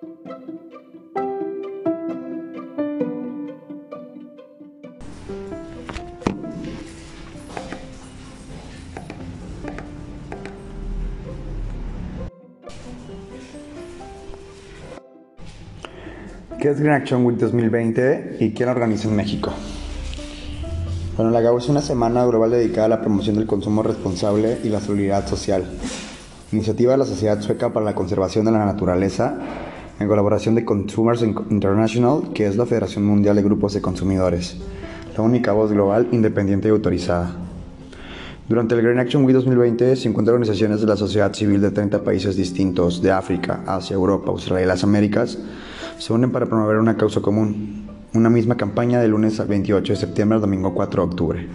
¿Qué es Green Action Week 2020 y quién organiza en México? Bueno, la GAU es una semana global dedicada a la promoción del consumo responsable y la solidaridad social. Iniciativa de la Sociedad Sueca para la Conservación de la Naturaleza, en colaboración de Consumers International, que es la Federación Mundial de Grupos de Consumidores, la única voz global independiente y autorizada. Durante el Green Action Week 2020, 50 organizaciones de la sociedad civil de 30 países distintos de África, Asia, Europa, Australia y las Américas se unen para promover una causa común, una misma campaña de lunes al 28 de septiembre al domingo 4 de octubre.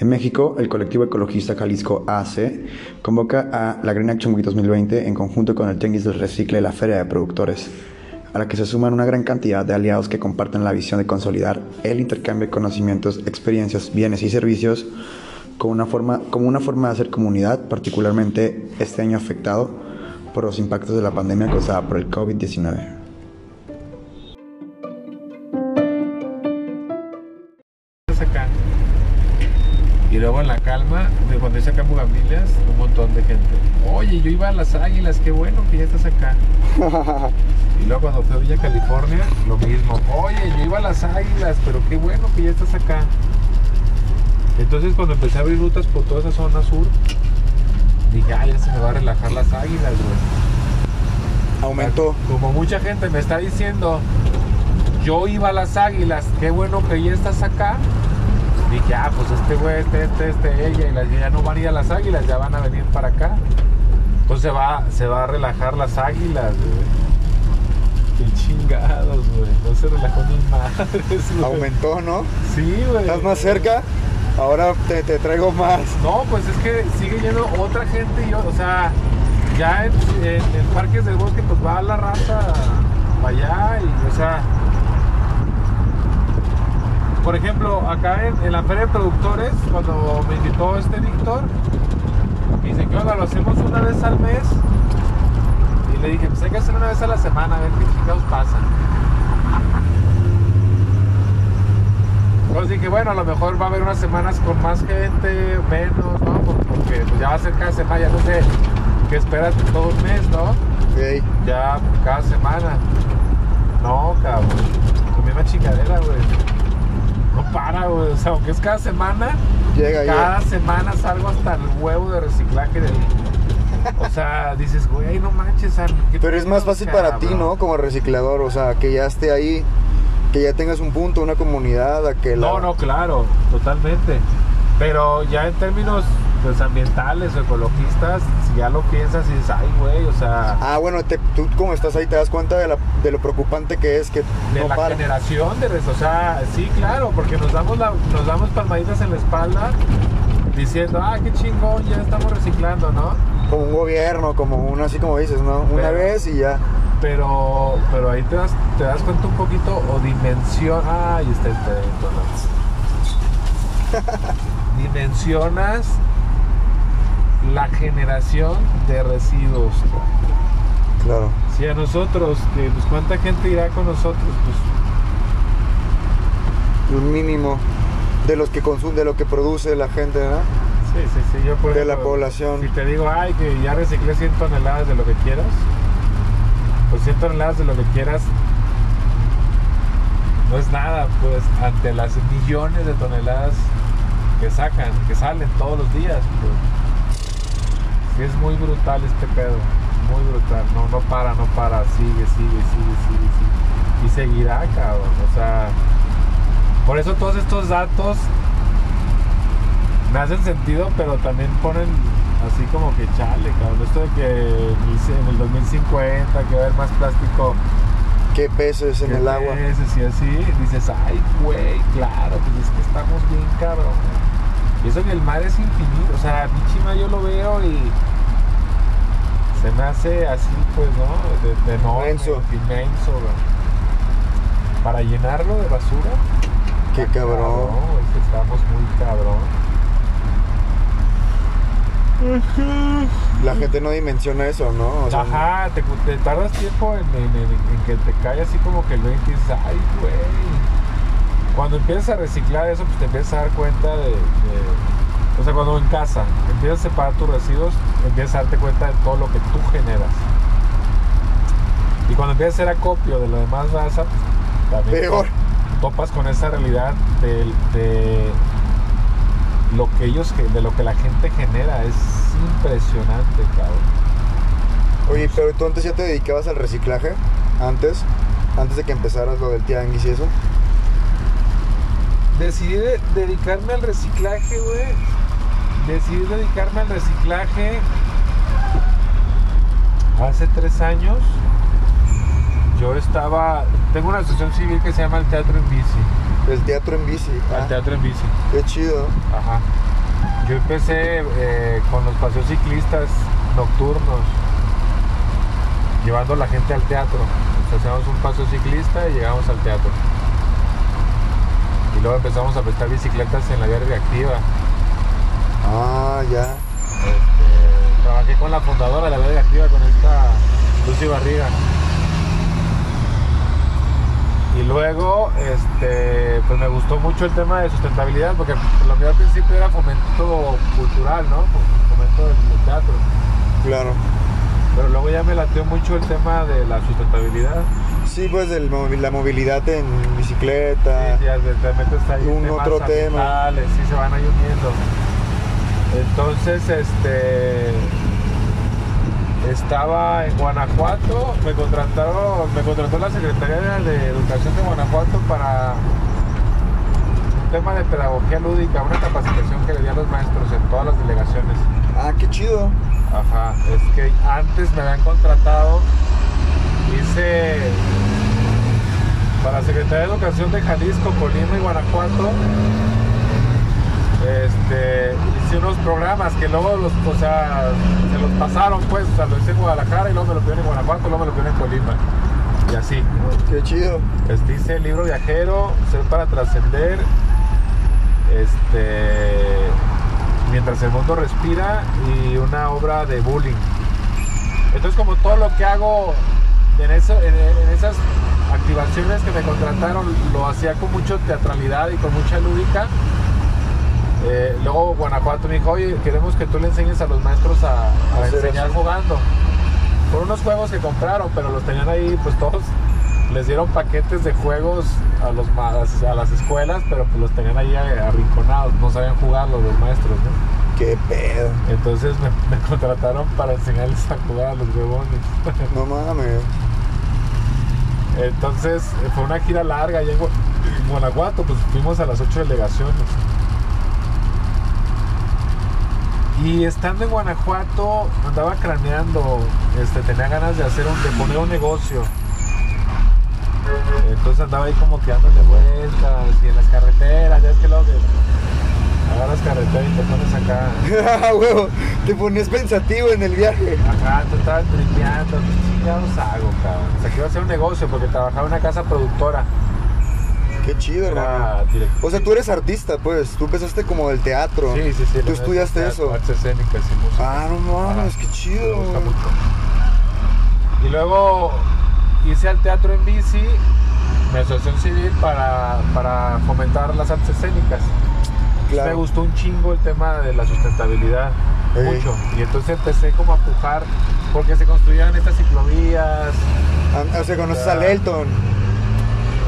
En México, el colectivo ecologista Jalisco AC convoca a la Green Action Week 2020 en conjunto con el Tenguis del Recicle y la Feria de Productores, a la que se suman una gran cantidad de aliados que comparten la visión de consolidar el intercambio de conocimientos, experiencias, bienes y servicios como una forma, como una forma de hacer comunidad, particularmente este año afectado por los impactos de la pandemia causada por el COVID-19. Y luego en la calma, cuando dice acá en Bugambilias, un montón de gente. Oye, yo iba a las águilas, qué bueno que ya estás acá. y luego cuando fui a Villa California, lo mismo. Oye, yo iba a las águilas, pero qué bueno que ya estás acá. Entonces cuando empecé a abrir rutas por toda esa zona sur, dije, ah, ya se me va a relajar las águilas, güey. Aumentó. Como mucha gente me está diciendo, yo iba a las águilas, qué bueno que ya estás acá dije, ah, pues este güey, este, este, este, ella, y las, ya no van a ir a las águilas, ya van a venir para acá. Entonces se va, se va a relajar las águilas, güey. Qué chingados, güey. No se relajó ni madres, güey. Aumentó, ¿no? Sí, güey. ¿Estás más cerca? Ahora te, te traigo más. No, pues es que sigue yendo otra gente y yo, o sea, ya en, en, en parques del bosque, pues va la raza para allá y, o sea, por ejemplo, acá en, en, la feria de productores, cuando me invitó este Víctor, me dice que lo hacemos una vez al mes. Y le dije, pues hay que hacer una vez a la semana, a ver qué chingados pasa. Entonces dije, bueno, a lo mejor va a haber unas semanas con más gente, menos, ¿no? Porque pues, ya va a ser cada semana, ya no sé qué esperas todo el mes, ¿no? Okay. Ya cada semana. No, cabrón. Comí una chingadera, güey no para, güey. O sea, aunque es cada semana, Llega, cada semana salgo hasta el huevo de reciclaje de O sea, dices, güey, no manches. Pero es más fácil para ti, ¿no? Como reciclador, o sea, que ya esté ahí, que ya tengas un punto, una comunidad, a que la... No, no, claro, totalmente. Pero ya en términos pues ambientales o ecologistas, ya lo piensas y dices, ay, güey, o sea... Ah, bueno, te, tú como estás ahí te das cuenta de, la, de lo preocupante que es que De no la para. generación de res- o sea, sí, claro, porque nos damos, la, nos damos palmaditas en la espalda diciendo, ah, qué chingón, ya estamos reciclando, ¿no? Como un gobierno, como uno así como dices, ¿no? Una vez y ya. Pero, pero ahí te das, te das cuenta un poquito o dimensión. Ay, está el. Dimensionas la generación de residuos. Claro. Si a nosotros, que, pues cuánta gente irá con nosotros, pues Un mínimo de los que consume, de lo que produce la gente, ¿no? sí, sí, sí. Yo por De la población. Si te digo, ay, que ya reciclé 100 toneladas de lo que quieras, pues 100 toneladas de lo que quieras no es nada, pues, ante las millones de toneladas que sacan, que salen todos los días, pues. Sí, es muy brutal este pedo, muy brutal. No, no para, no para, sigue, sigue, sigue, sigue, sigue. Y seguirá, cabrón. O sea, por eso todos estos datos me hacen sentido, pero también ponen así como que chale, cabrón. Esto de que en el 2050 que va a haber más plástico ¿Qué peces en que el agua? y así, dices, ay, güey, claro, pues es que estamos bien cabrón. Y eso que el mar es infinito, o sea, Bichima yo lo veo y se me hace así, pues, ¿no? De, de enorme, Inmenso. inmenso. Para llenarlo de basura. Qué está cabrón. es que estamos muy cabrón. la gente no dimensiona eso, ¿no? O sea, Ajá, te, te tardas tiempo en, en- en- en que te cae así como que el 20 y dices, ay, güey. Cuando empiezas a reciclar eso, pues te empiezas a dar cuenta de, de- O sea, cuando en casa empiezas a separar tus residuos, empiezas a darte cuenta de todo lo que tú generas. Y cuando empiezas a hacer acopio de la demás raza, pues también Peor. to- topas con esa realidad de, de lo que ellos, de lo que la gente genera. Es impresionante, cabrón. Oye, pero tú antes ya te dedicabas al reciclaje, antes, antes de que empezaras lo del tianguis y eso. Decidí de- dedicarme al reciclaje, güey. Decidí dedicarme al reciclaje hace tres años. Yo estaba. Tengo una asociación civil que se llama el Teatro en Bici. El teatro en bici. El Ah, Teatro en Bici. qué chido. Ajá. Yo empecé eh, con los paseos ciclistas nocturnos, llevando a la gente al teatro. Hacíamos un paseo ciclista y llegamos al teatro. Luego empezamos a prestar bicicletas en la vía reactiva. Ah, ya. Este, trabajé con la fundadora de la vía reactiva, con esta Lucy Barriga. Y luego, este, pues me gustó mucho el tema de sustentabilidad, porque lo mío al principio era fomento cultural, ¿no? Fomento del del teatro. Claro. Pero luego ya me lateó mucho el tema de la sustentabilidad. Sí, pues el la movilidad en bicicleta. Sí, metes ahí Un otro tema. Sí, se van ahí uniendo. Entonces, este. Estaba en Guanajuato, me contrataron, me contrató la Secretaría de Educación de Guanajuato para un tema de pedagogía lúdica, una capacitación que le di a los maestros en todas las delegaciones. Ah, qué chido. Ajá, es que antes me habían contratado, hice para Secretaría de Educación de Jalisco, Colima y Guanajuato, este, hice unos programas que luego los, o sea, se los pasaron pues, o sea, lo hice en Guadalajara y luego me lo pidieron en Guanajuato, luego me lo pidieron en Colima. Y así. Qué chido. Este, hice el libro viajero, Ser para trascender, este, mientras el mundo respira y una obra de bullying. Entonces como todo lo que hago en, eso- en- en esas activaciones que me contrataron lo hacía con mucha teatralidad y con mucha lúdica. eh, luego Guanajuato me dijo, oye, queremos que tú le enseñes a los maestros a, enseñar eso. jugando. Por unos juegos que compraron, pero los tenían ahí, pues todos les dieron paquetes de juegos a, los, a las escuelas, pero pues los tenían ahí arrinconados, no sabían jugarlos los maestros, ¿no? Qué pedo. Entonces me, me contrataron para enseñarles a jugar a los huevones. No mames. Entonces eh, fue una gira larga allá en, Gua- en Guanajuato, pues fuimos a las ocho delegaciones. Y estando en Guanajuato andaba craneando, este, tenía ganas de hacer un, de poner un negocio. Entonces andaba ahí como que dándole vueltas y en las carreteras, ya es que luego que agarras carretera y te pones acá. Ah, huevo. Te ponías pensativo en el viaje. Ajá, tú estabas tripeando, ¿qué chingados hago, cabrón? O sea, que iba a hacer un negocio porque trabajaba en una casa productora. Qué chido, hermano. O sea, tú eres artista, pues. Tú empezaste como del teatro. Sí, sí, sí. ¿Tú estudiaste eso? Artes escénicas y música. Ah, no mames, qué chido. Me gusta mucho. Y luego hice al teatro en bici, mi asociación civil, para, para fomentar las artes escénicas. Me gustó un chingo el tema de la sustentabilidad. Mucho. Y entonces empecé como a pujar porque se construían estas ciclovías. Ah, O sea, conoces al Elton.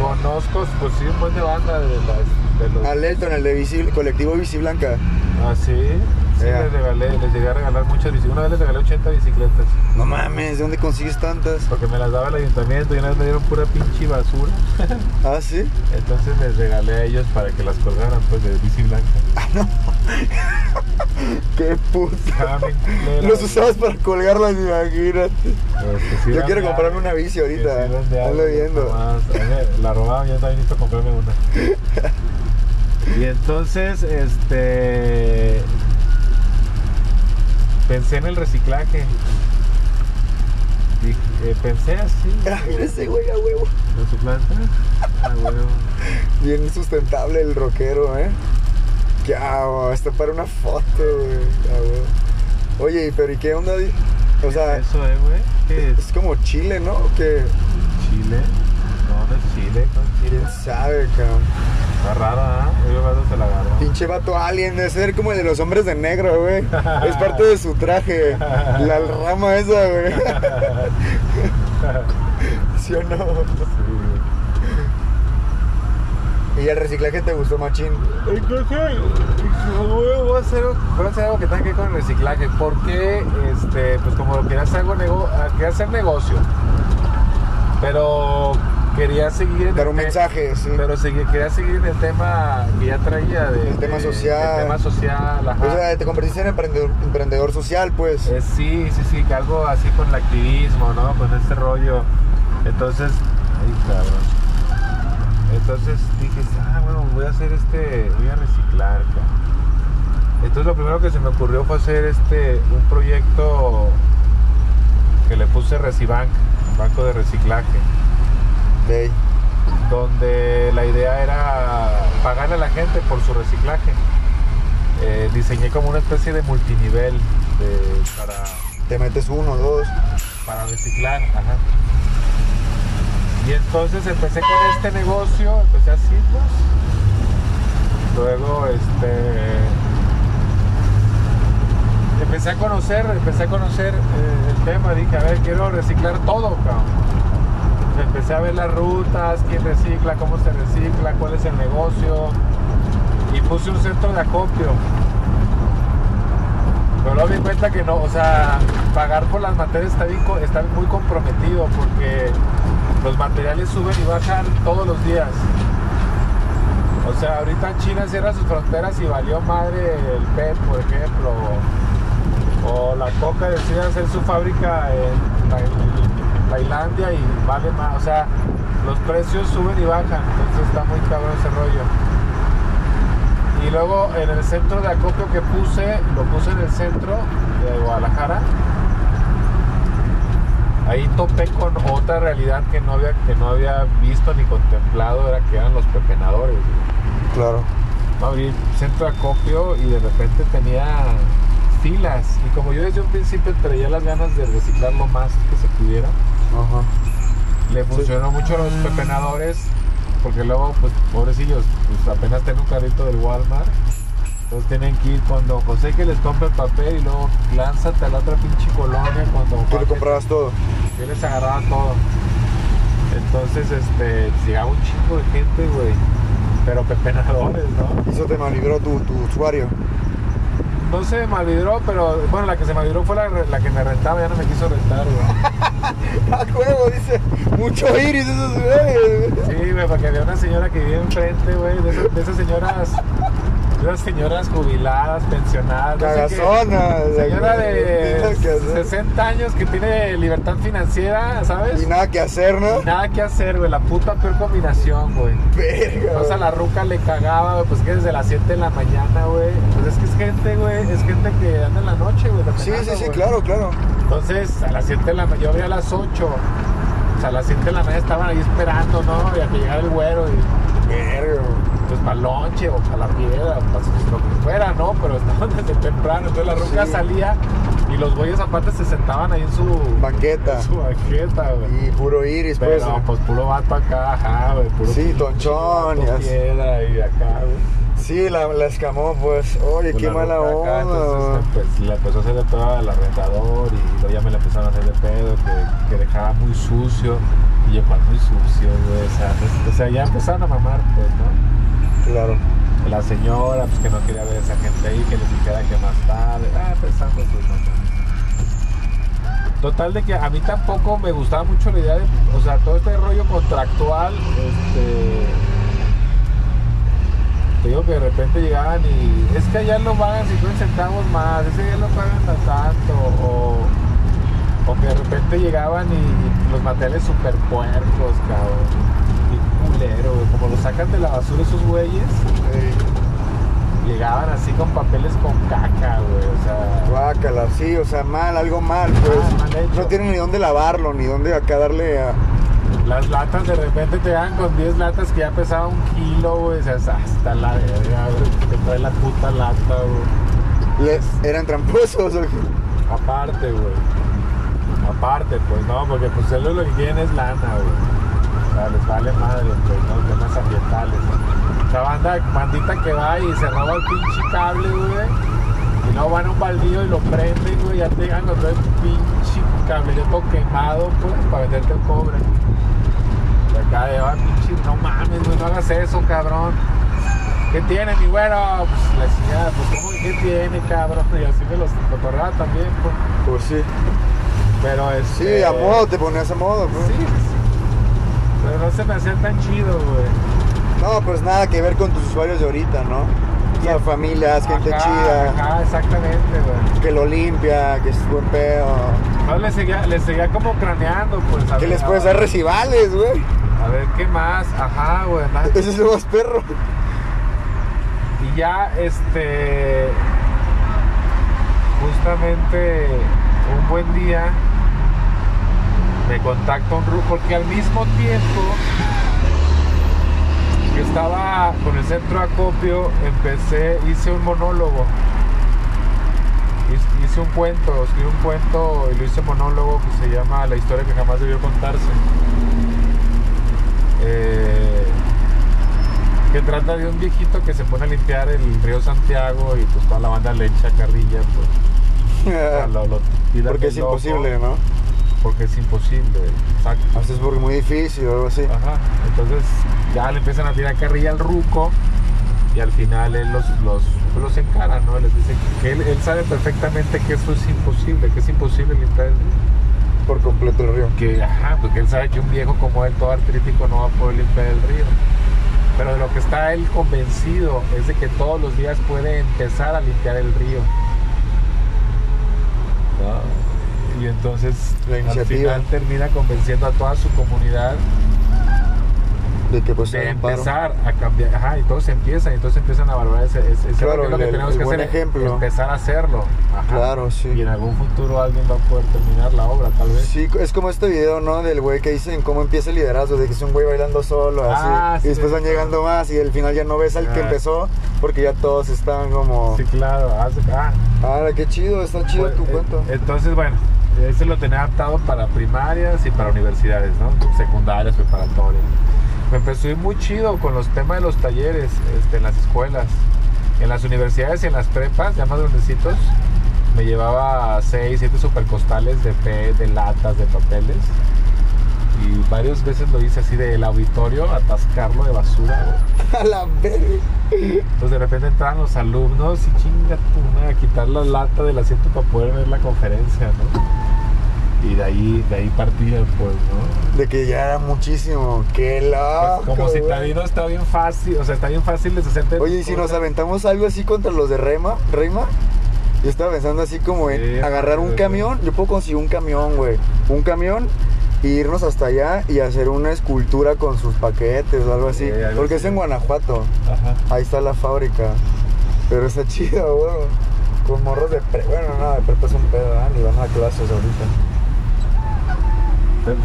Conozco, pues sí, un buen de banda de, las, de los... Al Elton, el de colectivo Bici Blanca. Ah, sí. Sí, les regalé, les llegué a regalar muchas bicicletas. Una vez les regalé 80 bicicletas. No mames, ¿de dónde consigues tantas? Porque me las daba el ayuntamiento y una vez me dieron pura pinche basura. Ah, sí. Entonces les regalé a ellos para que las colgaran pues de bici blanca. Qué puta. Estaban bien culeras, Los usabas para colgarlas, imagínate. Este, sí Yo quiero comprarme una bici ahorita. sí Ando viendo. La robaban, yo también necesito comprarme una. Y entonces, este. Pensé en el reciclaje. Dije, eh, pensé así. Ah, mira ese güey a huevo. ¿En su planta? Ah, huevo. Bien sustentable el rockero, ¿eh? Que ah, hasta para una foto, güey. Ah, huevo. Oye, pero ¿y qué onda? di? O sea, Eso, eh, güey. ¿Qué es? es como Chile, ¿no? Que ¿Chile? No, no es Chile, no es Chile. quién sabe, cabrón. Está raro, ¿ah? Yo gato se la agarró. Pinche vato alien, debe ser como el de los hombres de negro, güey. Es parte de su traje. La rama esa, güey. ¿Sí o no? ¿Y el reciclaje te gustó, machín? Entonces, voy a hacer, voy a hacer algo que tenga que ver con el reciclaje. Porque, este, pues como quería hacer, algo nego- quería hacer negocio. Pero quería seguir Dar un mensaje, sí. Pero quería seguir el tema que ya traía de, El tema de- social. El tema social, ajá. O sea, te convertiste en emprendedor, emprendedor social, pues. Eh, sí, sí, sí, que algo así con el activismo, ¿no? Con este rollo. Entonces, ay, cabrón. Entonces dije, ah, bueno, voy a hacer este, voy a reciclar, cabrón. Entonces lo primero que se me ocurrió fue hacer este, un proyecto que le puse Recibank, banco de reciclaje, Donde la idea era pagarle a la gente por su reciclaje. Eh, diseñé como una especie de multinivel de, para te metes uno, dos. para reciclar, ajá. Y entonces empecé con este negocio, empecé así, pues. Luego, este. Empecé a conocer, empecé a conocer eh, el tema, dije, a ver, quiero reciclar todo, cabrón. Empecé a ver las rutas, quién recicla, cómo se recicla, cuál es el negocio. Y puse un centro de acopio. Pero luego me di cuenta que no, o sea, pagar por las materias está, bien está muy comprometido porque los materiales suben y bajan todos los días. O sea, ahorita China cierra sus fronteras y valió madre el PET, por ejemplo. O la Coca decide hacer su fábrica en, en Tailandia y vale más. O sea, los precios suben y bajan. Entonces está muy cabrón ese rollo. Y luego en el centro de acopio que puse, lo puse en el centro de Guadalajara. Ahí topé con otra realidad que no había, que no había visto ni contemplado, era que eran los pepenadores. güey. Claro. Abrí centro de acopio y de repente tenía filas. Y como yo desde un principio traía las ganas de reciclar lo más que se pudiera, Ajá. le funcionó mucho a los pepenadores porque luego, pues, pobrecillos, pues apenas tienen un carrito del Walmart. Entonces tienen que ir con Don José que les compra el papel y luego lánzate a la otra pinche colonia con Don Tú le que- comprabas todo. Yo les agarraba todo. Entonces, este, llegaba un chingo de gente, güey. Pero pepenadores, ¿no? Y eso te malvibró tu, tu usuario. No se me olvidó, pero bueno, la que se me olvidó fue la, la que me rentaba, ya no me quiso rentar, güey. ¡Ah, huevo! Dice, mucho iris esos güeyes. Sí, güey, porque había una señora que vivía enfrente, güey, de, esas- de esas señoras, esas señoras jubiladas, pensionadas. no sé. Señora de que hacer. 60 años que tiene libertad financiera, ¿sabes? Y nada que hacer, ¿no? Nada que hacer, güey, la puta peor combinación, güey. Verga. O sea, la ruca le cagaba, güey, pues que desde las 7 de la mañana, güey. Pues es que es gente, güey, es gente que anda en la noche, güey. Sí, sí, sí, güey. claro, claro. Entonces, a las 7 de la mañana, yo abría a las 8. O sea, a las 7 de la mañana estaban ahí esperando, ¿no? Y a que llegara el güero y Verga. Pues para lonche o para la piedra, o para lo que fuera, ¿no? Pero estaban desde temprano. Entonces la ruca Sí. salía y los güeyes aparte se sentaban ahí en su Banqueta. en su banqueta, güey. Y puro iris, pues. Pero pues puro vato acá, ajá, güey. Puro Sí, tonchón, vato piedra y acá, güey. Sí, la, la escamó, pues. Oye, Con qué la mala onda. acá, entonces pues, le empezó a hacer de pedo al arrendador y luego ya me le empezaron a hacer de pedo que, que dejaba muy sucio. Y yo, ¿cuál muy sucio, güey? O sea, pues, o sea, ya empezaron a mamar, pues, ¿no? Claro. La señora, pues que no quería ver a esa gente ahí, que les dijera que más tarde. Ah, pensando en sus mamadas. Total de que a mí tampoco me gustaba mucho la idea de, o sea, todo este rollo contractual, este... Te digo que de repente llegaban y es que allá lo pagan 50 centavos más, ese día lo pagan a tanto, o, o que de repente llegaban y los materiales super puercos, cabrón, y culero, como lo sacan de la basura esos güeyes, Sí. llegaban así con papeles con caca, güey, o sea... Guácala, sí, o sea, mal, algo mal, pues. Ah, mal hecho. no tienen ni dónde lavarlo, ni dónde acá darle a. Las latas de repente te dan con 10 latas que ya pesaban un kilo, güey. O sea, hasta la verga, güey. Te trae la puta lata, güey. Eran tramposos. Aparte, güey. Aparte, pues no, porque pues ellos lo que quieren es lana, güey. Sea, les vale madre, pues, ¿no? Temas ambientales. O sea, banda, bandita que va y se roba el pinche cable, güey. Y no van a un baldío y lo prenden, güey. Ya te llegan con todo el pinche quemado, pues, para venderte el cobre. Y acá de, ah, pinche, no mames, güey, no hagas eso, cabrón. ¿Qué tiene, mi güero? Pues la decía, pues, ¿cómo qué tiene, cabrón? Y así me los cotorreaba también, pues. Pues sí. Pero es. Sí, a modo, te ponías a modo, pues. Sí, sí. Pero no se me hacía tan chido, güey. No, pues nada que ver con tus usuarios de ahorita, ¿no? O sea, familias, gente Ajá, chida, Ajá, exactamente, güey. que lo limpia, que es buen pedo. No, le seguía, le seguía como craneando, pues. a Que ver, les puedes dar recibales, güey. A ver, ¿qué más? Ajá, güey. Ese es lo más perro. Y ya, este. Justamente un buen día me contacta un ruco porque al mismo tiempo que estaba con el centro de acopio, empecé, hice un monólogo. Hice- un cuento, escribí un cuento y lo hice monólogo que se llama La historia que jamás debió contarse. Eh, que trata de un viejito que se pone a limpiar el río Santiago y pues toda la banda le echa carrilla, pues. o sea, lo- lo tildan Porque es loco, imposible, ¿no? Porque es imposible, exacto. Haces porque muy difícil o algo así. Ajá. Entonces ya le empiezan a tirar carrilla al ruco y al final él los, los, pues, los encara, ¿no? Les dice que él, él sabe perfectamente que eso es imposible, que es imposible limpiar el río. Por completo el río. Que, ajá, porque él sabe que un viejo como él, todo artrítico, no va a poder limpiar el río. Pero de lo que está él convencido es de que todos los días puede empezar a limpiar el río. ¿No? Y entonces La al iniciativa. final termina convenciendo a toda su comunidad De que pues de empezar a cambiar, ajá, y todos empiezan, y entonces empiezan a valorar ese, ese, ese Claro, es lo el- que tenemos el que buen hacer, ejemplo. empezar a hacerlo, ajá. Claro, sí. y en algún futuro alguien va a poder terminar la obra, tal vez. Sí, es como este video, ¿no? Del güey que dicen cómo empieza el liderazgo, de que es un güey bailando solo, así. Ah, sí, y después van llegando más y al final ya no ves al que empezó porque ya todos están como... Sí, claro, ah, Ah, qué chido, está chido Pues, tu eh, cuento. Entonces, bueno, ese lo tenía adaptado para primarias y para universidades, ¿no? Secundarias, preparatorias. Me empezó a ir muy chido con los temas de los talleres este, en las escuelas. En las universidades y en las prepas, ya más grandecitos, me llevaba 6, 7 supercostales de pe, de latas, de papeles. Y varias veces lo hice así del auditorio, atascarlo de basura, güey. A la verga. Entonces de repente entraban los alumnos y chinga madre, a quitar la lata del asiento para poder ver la conferencia, ¿no? Y de ahí, de ahí partía, pues, ¿no? De que ya era muchísimo. Qué loco. Pues, como güey. citadino está bien fácil, o sea, está bien fácil deshacerte. de Oye, tus ¿y si nos aventamos algo así contra los de Reima? ¿Reima? Yo estaba pensando así como en Sí, agarrar un camión. Yo puedo conseguir un camión, güey. Un camión y irnos hasta allá y hacer una escultura con sus paquetes o algo así. Sí, algo Porque es en Guanajuato. Ajá. Ahí está la fábrica. Pero está chido, güey. Con morros de pre... Bueno, no, de prepa es un pedo, ¿eh? Ni van a clases ahorita.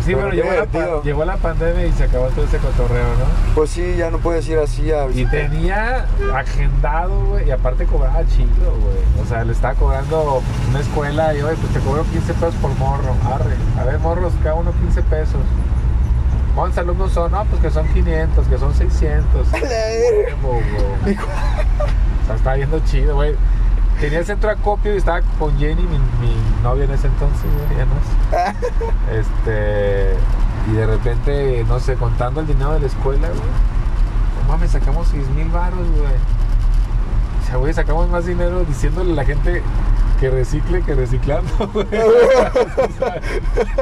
Sí, Pero llegó la, pa- llegó la pandemia y se acabó todo ese cotorreo, ¿no? Pues sí, ya no puedes ir así a Y visitar. tenía agendado, güey, y aparte cobraba chido, güey. O sea, le estaba cobrando una escuela y, oye, pues te cobro 15 pesos por morro. Arre. A ver, morros, cada uno 15 pesos. ¿Cuántos alumnos son? No, pues que son 500, que son 600. A la verga. Huevo, güey. O sea, estaba viendo chido, güey. Tenía el centro de acopio y estaba con Jenny, mi, mi novia en ese entonces, güey, ya no es. Este. Y de repente, no sé, contando el dinero de la escuela, güey. No mames, sacamos 6 mil baros, güey. O sea, güey, sacamos más dinero diciéndole a la gente que recicle que reciclando, güey.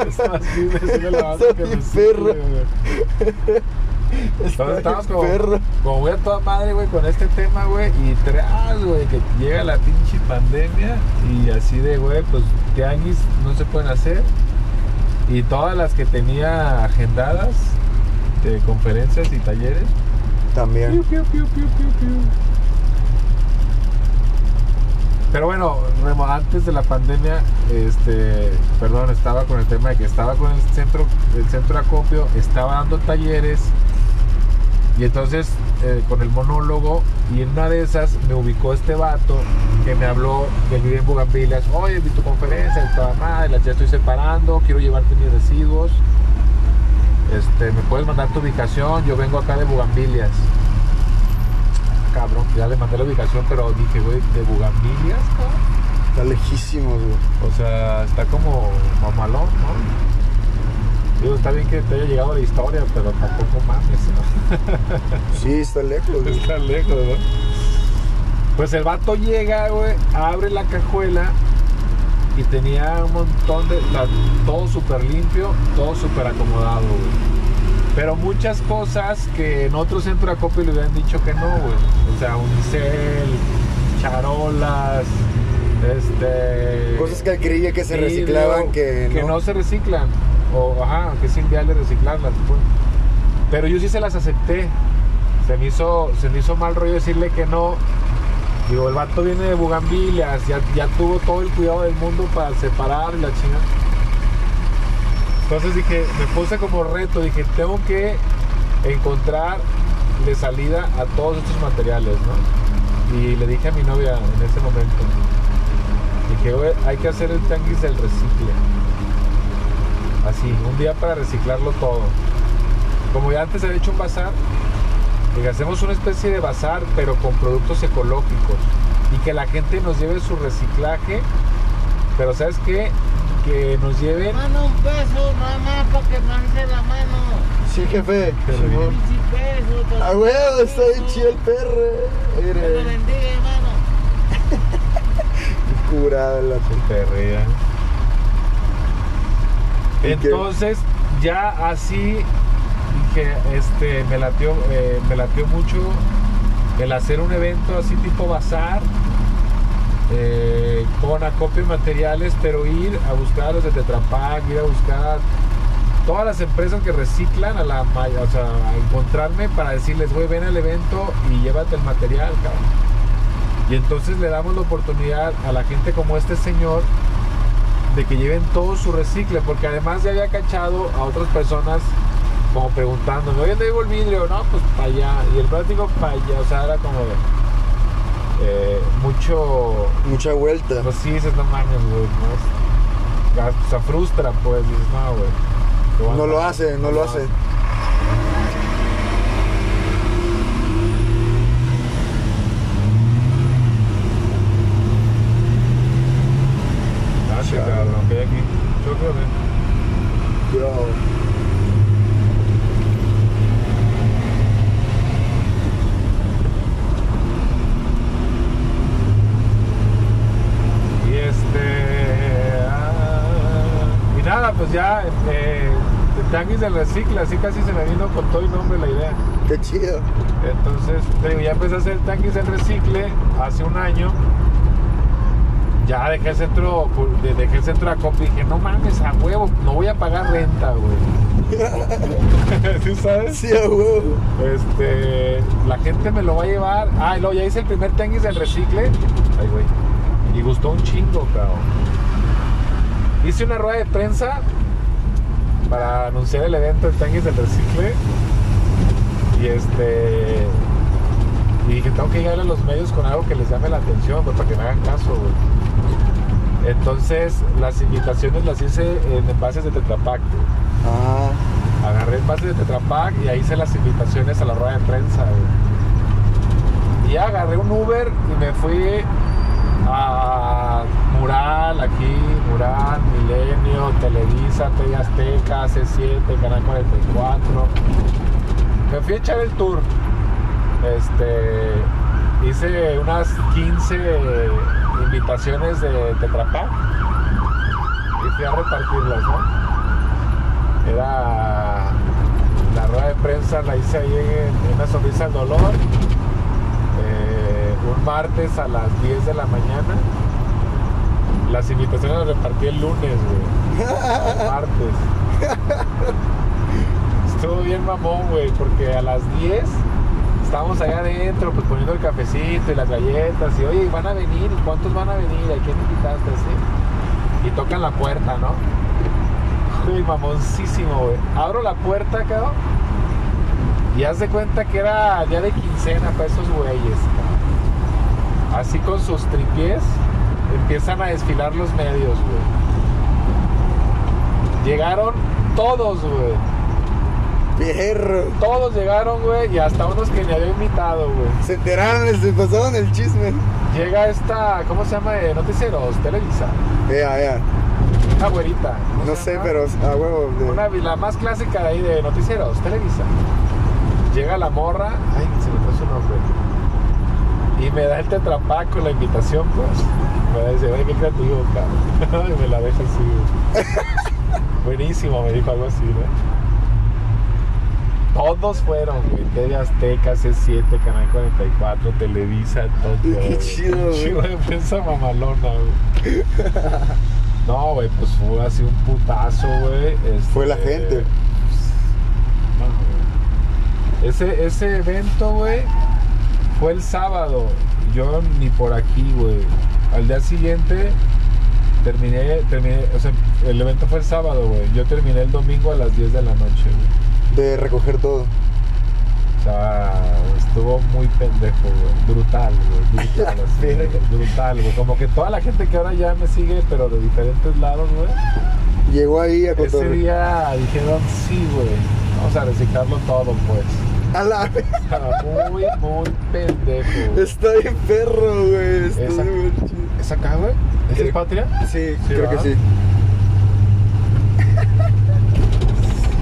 Es más bien decirle a la banda que recicle, perro. güey. Entonces estamos como, perro. como voy a toda madre, güey, con este tema, güey. Y tras, güey, que llega la pinche pandemia y así de, güey, pues tianguis no se pueden hacer. Y todas las que tenía agendadas de conferencias y talleres. También. piu, piu, piu, piu, piu. Pero bueno, antes de la pandemia, este, perdón, estaba con el tema de que estaba con el centro, el centro de acopio, estaba dando talleres Y entonces eh, con el monólogo y en una de esas me ubicó este vato que me habló de vivir en Bugambilias. Oye, vi tu conferencia, estaba mal, ya estoy separando, quiero llevarte mis residuos. Este, me puedes mandar tu ubicación, yo vengo acá de Bugambilias. Cabrón, ya le mandé la ubicación, pero dije, güey, ¿de Bugambilias, cabrón? Está lejísimo, güey. O sea, está como mamalón, ¿no? Digo, está bien que te haya llegado la historia, pero tampoco mames. ¿no? Sí, está lejos, güey. Está lejos, ¿no? Pues el vato llega, güey, abre la cajuela y tenía un montón de. todo súper limpio, todo súper acomodado, güey. Pero muchas cosas que en otro centro de acopio le hubieran dicho que no, güey. O sea, unicel, charolas, este. Cosas que él creía que se reciclaban, que, que no se reciclan. O, ajá, que es inviable reciclarlas. pues. Pero yo sí se las acepté. Se me hizo, se me hizo mal rollo decirle que no. Digo, el vato viene de Bugambilias, ya, ya tuvo todo el cuidado del mundo para separar la chingada. Entonces dije, me puse como reto, dije, tengo que encontrar de salida a todos estos materiales, ¿no? Y le dije a mi novia en ese momento, dije, "Güey, hay que hacer el tanguis del recicle. Así, un día para reciclarlo todo. Como ya antes había hecho un bazar, dije, hacemos una especie de bazar, pero con productos ecológicos. Y que la gente nos lleve su reciclaje, pero ¿sabes qué? Que nos lleven Mano, un peso, mamá, para que manche la mano. Sí, jefe. Pero Simón. Un peso. para Ah, que güey, está bien chido el perro. eh. Dios lo Mire, bendiga, hermano. curada la perrea. Entonces, ya así dije, este, me latió, eh, me latió mucho el hacer un evento así tipo bazar, eh, con acopio de materiales, pero ir a buscar a los de Tetra Pak, ir a buscar todas las empresas que reciclan a la o sea, a encontrarme para decirles, güey, ven al evento y llévate el material, cabrón. Y entonces le damos la oportunidad a la gente como este señor de que lleven todo su recicle, porque además ya había cachado a otras personas como preguntándome, oye, ¿dónde llevo el vidrio? No, pues para allá. Y el plástico para allá, o sea, era como eh, mucho, Mucha vuelta. pues sí, dices, no mames, güey, no o sea, frustra, pues, dices, no, güey. No lo andar". hace, no lo hace sí, Chale. cabrón, que hay aquí. Yo creo que... Bro. Y este. ah, y nada, pues ya. Eh, el tanguis del recicle, así casi se me vino con todo el nombre la idea. Qué chido. Entonces, digo, ya empecé a hacer tanguis del recicle hace un año. Ya dejé el centro, dejé el centro de acopio y dije, no mames, a huevo, no voy a pagar renta, güey. ¿Sí sabes? Sí, a huevo. Este, la gente me lo va a llevar. Ah, y luego ya hice el primer tenguis del recicle. Ay, güey. Y gustó un chingo, cabrón. Hice una rueda de prensa para anunciar el evento del tenguis del recicle. Y este. Y dije, tengo que llegar a los medios con algo que les llame la atención, pues, para que me hagan caso, güey. Entonces, las invitaciones las hice en envases de Tetra Pak, güey. Ah, Agarré el pase de Tetra Pak y ahí hice las invitaciones a la rueda de prensa. güey. Y agarré un Uber y me fui a Televisa, TV Azteca, C7, Canal 44. Me fui a echar el tour. Este, hice unas 15 invitaciones de Tetra Pak y fui a repartirlas, ¿no? Era la rueda de prensa, la hice ahí en, en una sonrisa al dolor. eh, un martes a las 10 de la mañana. Las invitaciones las repartí el lunes, güey. Martes. Estuvo bien mamón, güey, porque a las 10 estábamos allá adentro, pues poniendo el cafecito y las galletas. Y oye, van a venir, ¿y cuántos van a venir? ¿A quién invitaste? Sí? Y tocan la puerta, ¿no? Uy, mamoncísimo, güey. Abro la puerta, cabrón. Y haz de cuenta que era día de quincena para esos güeyes. Así con sus tripies empiezan a desfilar los medios, güey. Llegaron todos, güey. Fierro. Todos llegaron, güey, y hasta unos que ni había invitado, güey. Se enteraron, se pasaron el chisme. Llega esta, ¿cómo se llama? Eh, Noticieros, Televisa. Ya, ya. Una güerita. ¿cómo No sé, llama? pero a huevo. de- Una, la más clásica de ahí de Noticieros, Televisa. Llega la morra, ay, se me fue su nombre. Y me da el tetrapack con la invitación, pues. Me dice, oye, qué creativo, cabrón. y me la deja así, güey. Buenísimo, me dijo algo así, ¿no? Todos fueron, güey. TV Azteca, C7, Canal 44, Televisa, todo. Qué chido, güey. chido de prensa mamalona, güey. No, güey, pues fue así un putazo, güey. Fue la este, gente. no. Ese, ese evento, güey, fue el sábado. Yo ni por aquí, güey. Al día siguiente terminé, terminé, o sea, el evento fue el sábado, güey. Yo terminé el domingo a las 10 de la noche, güey. De recoger todo. O sea, estuvo muy pendejo, güey. Brutal, güey. Brutal, así, güey. Brutal, güey. Como que toda la gente que ahora ya me sigue, pero de diferentes lados, güey. Llegó ahí a Ese cotorrear. día dijeron, sí, güey. Vamos a reciclarlo todo, pues. A la vez. O sea, muy, muy pendejo. güey. Está bien perro, güey. Está Esa- bien chido. ¿Es acá, güey? ¿Es Creo- patria? Sí, Sí, creo que sí.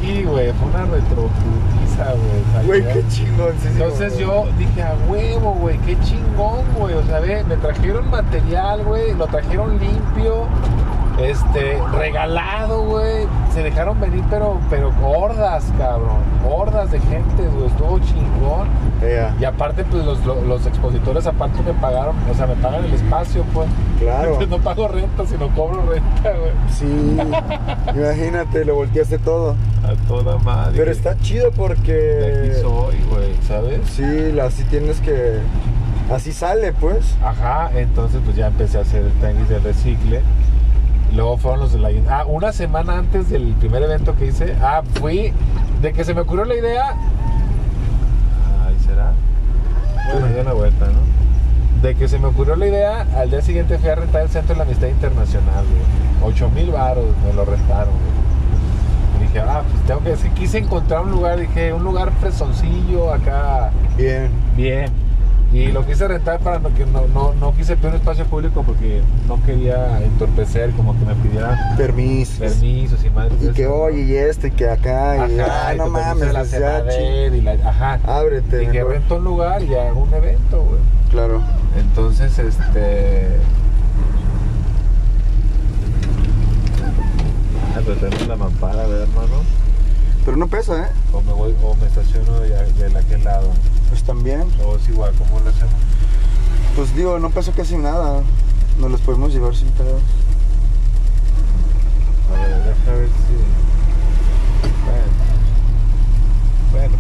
Sí, güey. Fue una retroputiza, güey. Güey, qué chingón. sí, Entonces yo dije, a huevo, güey, qué chingón, güey. O sea, ve, me trajeron material, güey, lo trajeron limpio, este, regalado, güey. Se dejaron venir, pero, pero hordas, cabrón. Hordas de gente, güey. Estuvo chingón. Y aparte, pues los, los, expositores, aparte me pagaron, o sea, me pagan el espacio, pues. claro. no pago renta, sino cobro renta, güey. Sí. Imagínate, lo volteaste todo. A toda madre. Pero está chido De aquí porque. soy, güey, ¿sabes? Sí, así tienes que. Así sale, pues. Ajá, entonces pues ya empecé a hacer el tenis de recicle. Luego fueron los de la... Ah, una semana antes del primer evento que hice. Ah, fui... De que se me ocurrió la idea... Ahí será. Bueno, ya una vuelta, ¿no? De que se me ocurrió la idea, al día siguiente fui a rentar el Centro de la Amistad Internacional, güey. 8 mil baros me lo rentaron, güey. Y dije, ah, pues tengo que decir, quise encontrar un lugar, dije, un lugar fresoncillo acá, Bien. Bien. Y lo quise rentar para que no, no, no quise pedir un espacio público porque no quería entorpecer, como que me pidieran Permisos. permisos y de Y que oye, y este, que acá. Y, Ajá, ah, y no mames, la Senader y la, ajá. Ábrete. Y que mejor. rento un lugar y hago un evento, güey. Claro. Entonces, este. Ah, pero tenemos la mampara, a ver, hermano. Pero no pesa, ¿eh? O me, voy, o me estaciono de, de, aquel lado. Pues también. O es igual, ¿cómo lo hacemos? Pues digo, no pesa casi nada. Nos los podemos llevar sin pedos. A ver, déjame ver si... Bueno. Bueno,